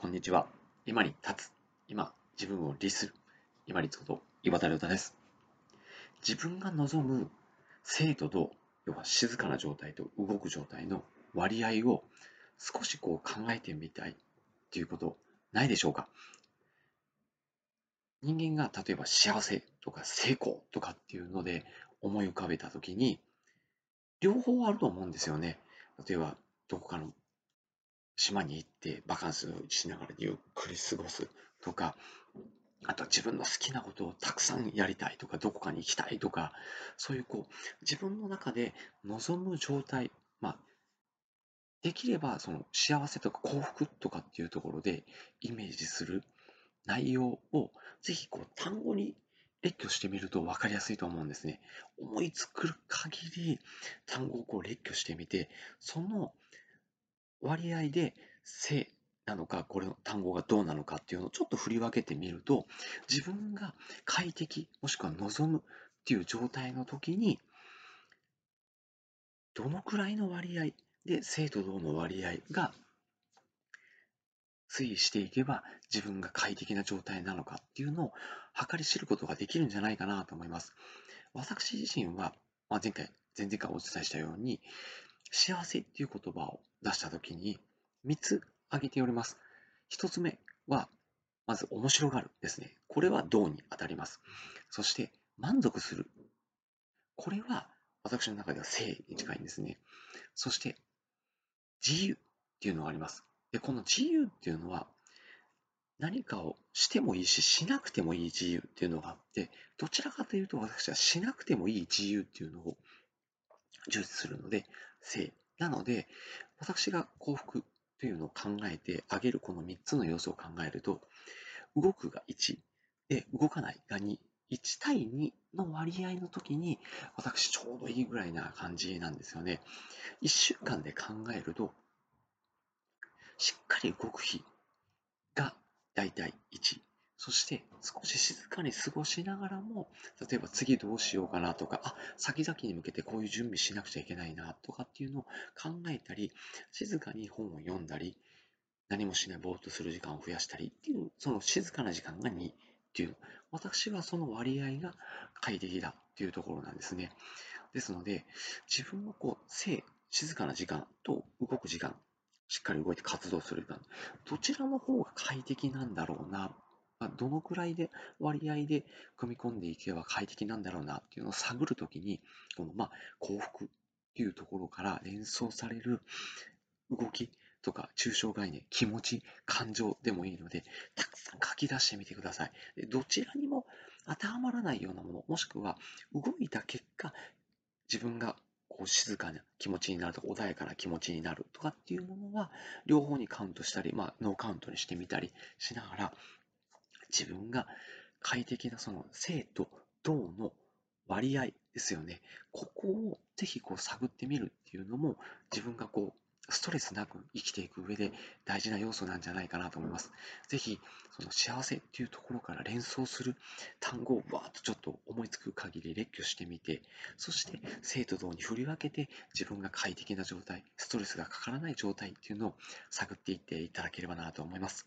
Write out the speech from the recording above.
こんにちは。今に立つ。今、自分を律する。今立こと岩田亮太です。自分が望む生徒と、要は静かな状態と動く状態の割合を少しこう考えてみたいということないでしょうか人間が例えば幸せとか成功とかっていうので思い浮かべたときに両方あると思うんですよね。例えばどこかの島に行ってバカンスしながらゆっくり過ごすとか、あと自分の好きなことをたくさんやりたいとか、どこかに行きたいとか、そういうこう、自分の中で望む状態、まあ、できればその幸せとか幸福とかっていうところでイメージする内容をぜひこう単語に列挙してみると分かりやすいと思うんですね。思いつく限り単語をこう列挙してみて、その割合で正なのか、これの単語がどうなのかっていうのをちょっと振り分けてみると、自分が快適、もしくは望むっていう状態の時に、どのくらいの割合で正と動の割合が推移していけば自分が快適な状態なのかっていうのを計り知ることができるんじゃないかなと思います。私自身は、まあ、前回、前々回お伝えしたように、幸せっていう言葉を出したときに3つ挙げております。1つ目は、まず面白がるですね。これは銅に当たります？そして満足する。これは私の中では正に近いんですね。そして自由っていうのがあります。で、この自由っていうのは何かをしてもいいし、しなくてもいい自由っていうのがあって、どちらかというと私はしなくてもいい自由っていうのを重視するので、性。なので、私が幸福というのを考えてあげるこの3つの要素を考えると、動くが1、で、動かないが2、1対2の割合の時に、私ちょうどいいぐらいな感じなんですよね。1週間で考えると、しっかり動く日がだいたい1、そして少し静かに過ごしながらも、例えば次どうしようかなとか、あ、先々に向けてこういう準備しなくちゃいけないなとかっていうのを考えたり、静かに本を読んだり、何もしないぼーっとする時間を増やしたりっていう、その静かな時間が2っていう、私はその割合が快適だっていうところなんですね。ですので、自分のこう、静、静かな時間と動く時間、しっかり動いて活動する時間、どちらの方が快適なんだろうなまあ、どのくらいで割合で組み込んでいけば快適なんだろうなっていうのを探るときに、このまあ幸福っていうところから連想される動きとか抽象概念、気持ち、感情でもいいので、たくさん書き出してみてください。でどちらにも当てはまらないようなもの、もしくは動いた結果、自分がこう静かな気持ちになるとか、穏やかな気持ちになるとかっていうものは、両方にカウントしたり、まあ、ノーカウントにしてみたりしながら、自分が快適なその性と動の割合ですよね。ここをぜひこう探ってみるっていうのも自分がこうストレスなく生きていく上で大事な要素なんじゃないかなと思います。ぜひその幸せっていうところから連想する単語をわーっとちょっと思いつく限り列挙してみて、そして性と動に振り分けて自分が快適な状態、ストレスがかからない状態っていうのを探っていっていただければなと思います。